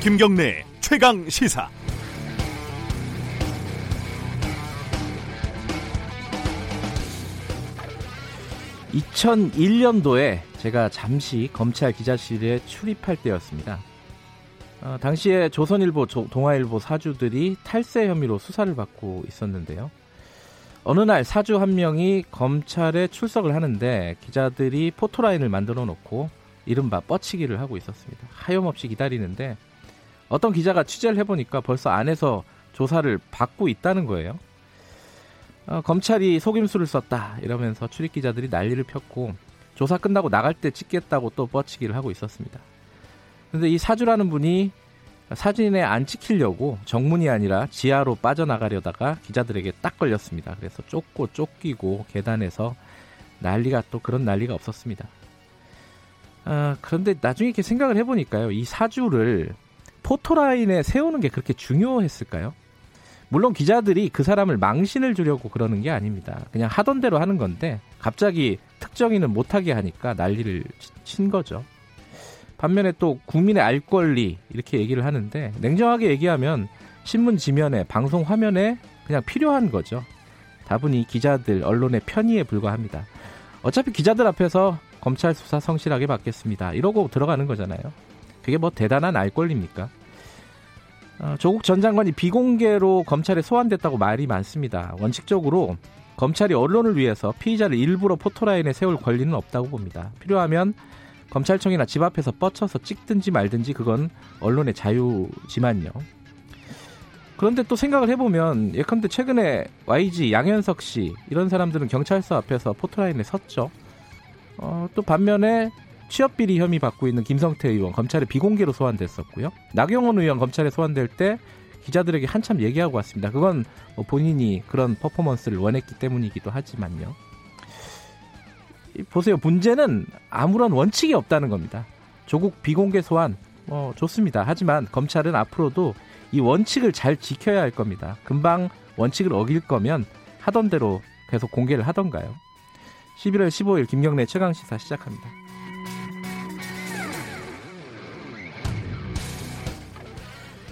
김경래 최강 시사. (2001년도에) 제가 잠시 검찰 기자실에 출입할 때였습니다. 어, 당시에 조선일보, 조, 동아일보 사주들이 탈세 혐의로 수사를 받고 있었는데요. 어느 날 사주 한 명이 검찰에 출석을 하는데 기자들이 포토라인을 만들어 놓고 이른바 뻗치기를 하고 있었습니다. 하염없이 기다리는데 어떤 기자가 취재를 해보니까 벌써 안에서 조사를 받고 있다는 거예요. 어, 검찰이 속임수를 썼다 이러면서 출입 기자들이 난리를 폈고 조사 끝나고 나갈 때 찍겠다고 또 뻗치기를 하고 있었습니다. 근데 이 사주라는 분이 사진에 안 찍히려고 정문이 아니라 지하로 빠져나가려다가 기자들에게 딱 걸렸습니다. 그래서 쫓고 쫓기고 계단에서 난리가 또 그런 난리가 없었습니다. 아, 그런데 나중에 이렇게 생각을 해보니까요. 이 사주를 포토라인에 세우는 게 그렇게 중요했을까요? 물론 기자들이 그 사람을 망신을 주려고 그러는 게 아닙니다. 그냥 하던 대로 하는 건데 갑자기 특정인은 못하게 하니까 난리를 친 거죠. 반면에 또 국민의 알 권리 이렇게 얘기를 하는데 냉정하게 얘기하면 신문 지면에 방송 화면에 그냥 필요한 거죠. 다분히 기자들 언론의 편의에 불과합니다. 어차피 기자들 앞에서 검찰 수사 성실하게 받겠습니다. 이러고 들어가는 거잖아요. 그게 뭐 대단한 알 권리입니까? 어, 조국 전 장관이 비공개로 검찰에 소환됐다고 말이 많습니다. 원칙적으로 검찰이 언론을 위해서 피의자를 일부러 포토라인에 세울 권리는 없다고 봅니다. 필요하면 검찰청이나 집 앞에서 뻗쳐서 찍든지 말든지 그건 언론의 자유지만요. 그런데 또 생각을 해보면 예컨대 최근에 YG 양현석 씨 이런 사람들은 경찰서 앞에서 포토라인에 섰죠. 어, 또 반면에 취업비리 혐의 받고 있는 김성태 의원 검찰에 비공개로 소환됐었고요. 나경원 의원 검찰에 소환될 때 기자들에게 한참 얘기하고 왔습니다. 그건 뭐 본인이 그런 퍼포먼스를 원했기 때문이기도 하지만요. 보세요. 문제는 아무런 원칙이 없다는 겁니다. 조국 비공개 소환 뭐 좋습니다. 하지만 검찰은 앞으로도 이 원칙을 잘 지켜야 할 겁니다. 금방 원칙을 어길 거면 하던 대로 계속 공개를 하던가요. 11월 15일 김경래 최강 시사 시작합니다.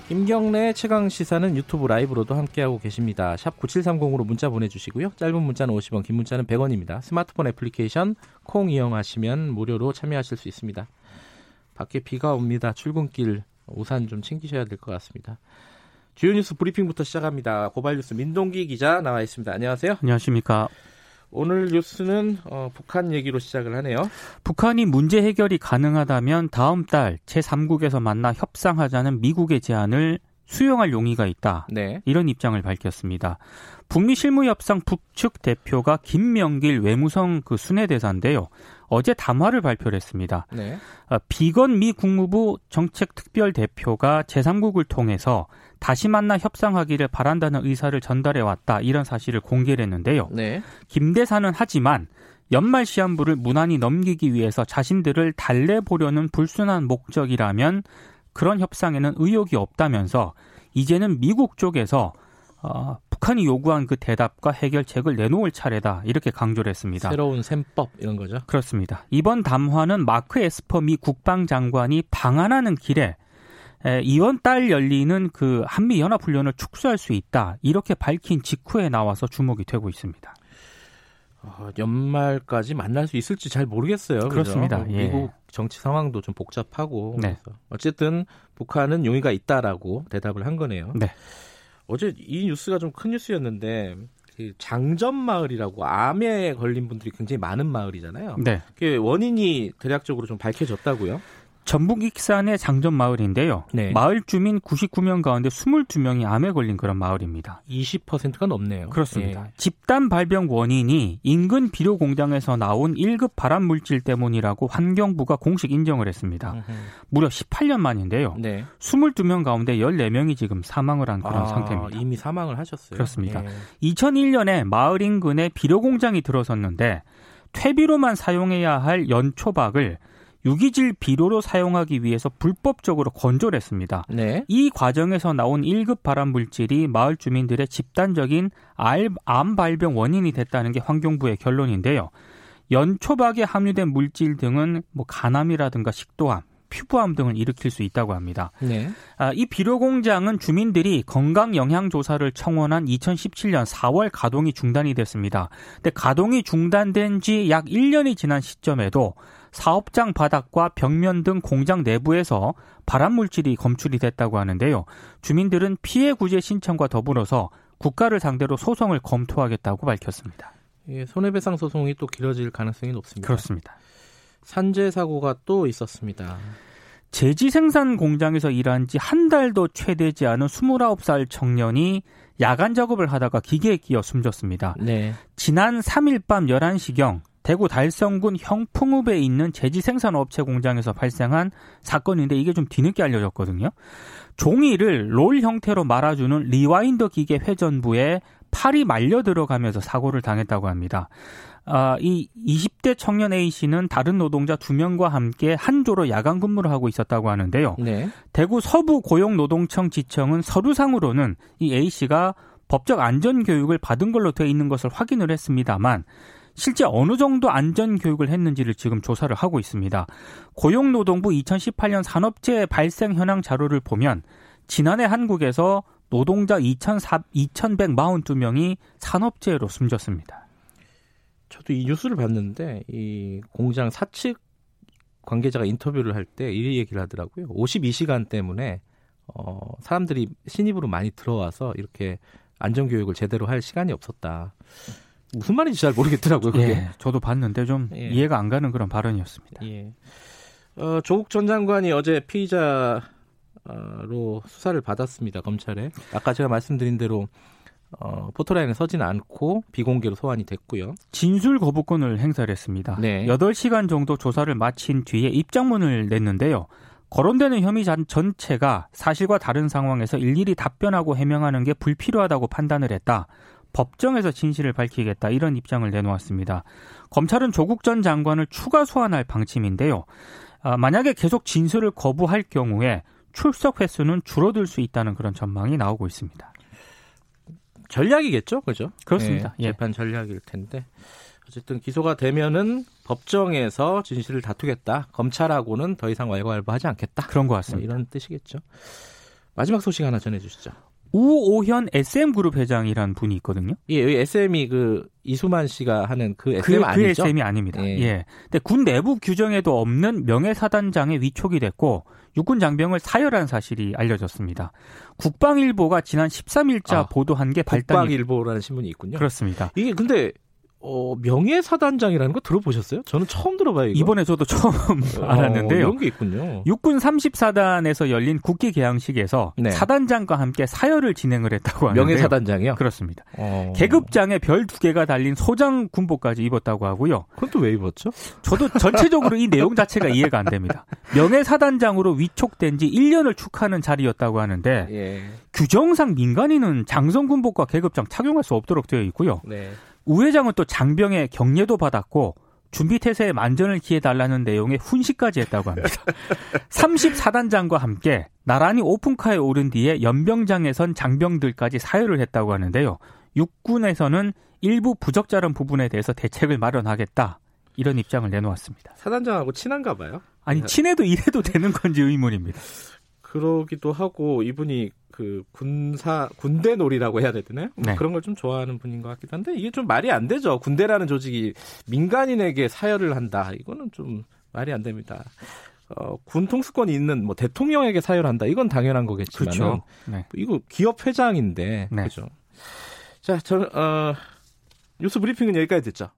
김경래 최강 시사는 유튜브 라이브로도 함께하고 계십니다. 샵 9730으로 문자 보내주시고요. 짧은 문자는 50원, 긴 문자는 100원입니다. 스마트폰 애플리케이션 콩 이용하시면 무료로 참여하실 수 있습니다. 밖에 비가 옵니다. 출근길 우산 좀 챙기셔야 될 것 같습니다. 주요 뉴스 브리핑부터 시작합니다. 고발 뉴스 민동기 기자 나와 있습니다. 안녕하세요. 안녕하십니까. 오늘 뉴스는 어, 북한 얘기로 시작을 하네요. 북한이 문제 해결이 가능하다면 다음 달 제3국에서 만나 협상하자는 미국의 제안을 수용할 용의가 있다. 네. 이런 입장을 밝혔습니다. 북미 실무협상 북측 대표가 김명길 외무성 그 순회대사인데요. 어제 담화를 발표를 했습니다. 네. 아, 비건 미 국무부 정책특별 대표가 제3국을 통해서 다시 만나 협상하기를 바란다는 의사를 전달해 왔다 이런 사실을 공개를 했는데요. 네. 김 대사는 하지만 연말 시한부를 무난히 넘기기 위해서 자신들을 달래보려는 불순한 목적이라면 그런 협상에는 의욕이 없다면서 이제는 미국 쪽에서 어, 북한이 요구한 그 대답과 해결책을 내놓을 차례다 이렇게 강조를 했습니다. 새로운 셈법 이런 거죠? 그렇습니다. 이번 담화는 마크 에스퍼 미 국방장관이 방한하는 길에 이번 달 열리는 그 한미 연합 훈련을 축소할 수 있다 이렇게 밝힌 직후에 나와서 주목이 되고 있습니다. 어, 연말까지 만날 수 있을지 잘 모르겠어요. 그렇습니다. 예. 미국 정치 상황도 좀 복잡하고 네. 어쨌든 북한은 용의가 있다라고 대답을 한 거네요. 네. 어제 이 뉴스가 좀 큰 뉴스였는데 그 장점 마을이라고 암에 걸린 분들이 굉장히 많은 마을이잖아요. 네. 그 원인이 대략적으로 좀 밝혀졌다고요? 전북 익산의 장전 마을인데요. 네. 마을 주민 99명 가운데 22명이 암에 걸린 그런 마을입니다. 20%가 넘네요. 그렇습니다. 예. 집단 발병 원인이 인근 비료 공장에서 나온 1급 발암 물질 때문이라고 환경부가 공식 인정을 했습니다. 으흠. 무려 18년 만인데요. 네. 22명 가운데 14명이 지금 사망을 한 그런 아, 상태입니다. 이미 사망을 하셨어요. 그렇습니다. 예. 2001년에 마을 인근에 비료 공장이 들어섰는데 퇴비로만 사용해야 할 연초박을 유기질 비료로 사용하기 위해서 불법적으로 건조를 했습니다. 네. 이 과정에서 나온 1급 발암 물질이 마을 주민들의 집단적인 암 발병 원인이 됐다는 게 환경부의 결론인데요. 연초박에 함유된 물질 등은 뭐 간암이라든가 식도암, 피부암 등을 일으킬 수 있다고 합니다. 네. 아, 이 비료 공장은 주민들이 건강 영향 조사를 청원한 2017년 4월 가동이 중단이 됐습니다. 근데 가동이 중단된 지 약 1년이 지난 시점에도 사업장 바닥과 벽면 등 공장 내부에서 발암 물질이 검출이 됐다고 하는데요. 주민들은 피해 구제 신청과 더불어서 국가를 상대로 소송을 검토하겠다고 밝혔습니다. 예, 손해배상 소송이 또 길어질 가능성이 높습니다. 그렇습니다. 산재 사고가 또 있었습니다. 제지 생산 공장에서 일한 지 한 달도 채 되지 않은 29살 청년이 야간 작업을 하다가 기계에 끼어 숨졌습니다. 네. 지난 3일 밤 11시경 대구 달성군 형풍읍에 있는 제지 생산 업체 공장에서 발생한 사건인데 이게 좀 뒤늦게 알려졌거든요. 종이를 롤 형태로 말아주는 rewinder 기계 회전부에 팔이 말려 들어가면서 사고를 당했다고 합니다. 아, 이 20대 청년 A 씨는 다른 노동자 2명과 함께 한 조로 야간 근무를 하고 있었다고 하는데요. 네. 대구 서부 고용노동청 지청은 서류상으로는 이 A 씨가 법적 안전 교육을 받은 걸로 되어 있는 것을 확인을 했습니다만 실제 어느 정도 안전 교육을 했는지를 지금 조사를 하고 있습니다. 고용노동부 2018년 산업재해 발생 현황 자료를 보면 지난해 한국에서 노동자 2,142명이 산업재해로 숨졌습니다. 저도 이 뉴스를 봤는데 이 공장 사측 관계자가 인터뷰를 할 때 이 얘기를 하더라고요. 52시간 때문에 어, 사람들이 신입으로 많이 들어와서 이렇게 안전 교육을 제대로 할 시간이 없었다. 무슨 말인지 잘 모르겠더라고요. 그게. 예, 저도 봤는데 좀 예. 이해가 안 가는 그런 발언이었습니다. 예. 어, 조국 전 장관이 어제 피의자로 수사를 받았습니다. 검찰에. 아까 제가 말씀드린 대로 어, 포토라인에 서지는 않고 비공개로 소환이 됐고요. 진술 거부권을 행사를 했습니다. 네. 8시간 정도 조사를 마친 뒤에 입장문을 냈는데요. 거론되는 혐의 전체가 사실과 다른 상황에서 일일이 답변하고 해명하는 게 불필요하다고 판단을 했다. 법정에서 진실을 밝히겠다 이런 입장을 내놓았습니다. 검찰은 조국 전 장관을 추가 소환할 방침인데요. 아, 만약에 계속 진술을 거부할 경우에 출석 횟수는 줄어들 수 있다는 그런 전망이 나오고 있습니다. 전략이겠죠, 그죠? 그렇습니다. 예, 재판 전략일 텐데 어쨌든 기소가 되면은 법정에서 진실을 다투겠다. 검찰하고는 더 이상 왈가왈부하지 않겠다. 그런 것 같습니다. 뭐 이런 뜻이겠죠. 마지막 소식 하나 전해주시죠. 우오현 SM그룹 회장이란 분이 있거든요. 예, 여기 SM이 그 이수만 씨가 하는 그 SM 그, 아니죠? 그 SM이 아닙니다. 예. 예. 근데 군 내부 규정에도 없는 명예사단장에 위촉이 됐고 육군 장병을 사열한 사실이 알려졌습니다. 국방일보가 지난 13일자 아, 보도한 게 발단이 국방일보라는 신문이 있군요. 그렇습니다. 이게 근데 어, 명예사단장이라는 거 들어보셨어요? 저는 처음 들어봐요. 이거. 이번에 저도 처음 어, 알았는데요. 이런 게 있군요. 육군 30사단에서 열린 국기 개항식에서 네. 사단장과 함께 사열을 진행을 했다고 하는데요. 명예사단장이요? 그렇습니다. 어... 계급장에 별 두 개가 달린 소장 군복까지 입었다고 하고요. 그건 또 왜 입었죠? 저도 전체적으로 이 내용 자체가 이해가 안 됩니다. 명예사단장으로 위촉된 지 1년을 축하하는 자리였다고 하는데 예. 규정상 민간인은 장성 군복과 계급장 착용할 수 없도록 되어 있고요. 네. 우 회장은 또 장병의 격려도 받았고 준비 태세에 만전을 기해 달라는 내용의 훈시까지 했다고 합니다. 34단장과 함께 나란히 오픈카에 오른 뒤에 연병장에선 장병들까지 사열을 했다고 하는데요. 육군에서는 일부 부적절한 부분에 대해서 대책을 마련하겠다. 이런 입장을 내놓았습니다. 사단장하고 친한가 봐요? 아니 친해도 이래도 되는 건지 의문입니다. 그러기도 하고 이분이 그 군사 군대 놀이라고 해야 되나요? 뭐 네. 그런 걸 좀 좋아하는 분인 것 같기도 한데 이게 좀 말이 안 되죠. 군대라는 조직이 민간인에게 사열을 한다. 이거는 좀 말이 안 됩니다. 어, 군 통수권이 있는 뭐 대통령에게 사열한다. 이건 당연한 거겠지만 그렇죠. 네. 이거 기업 회장인데 네. 그죠. 자, 저는 어, 뉴스 브리핑은 여기까지 듣죠.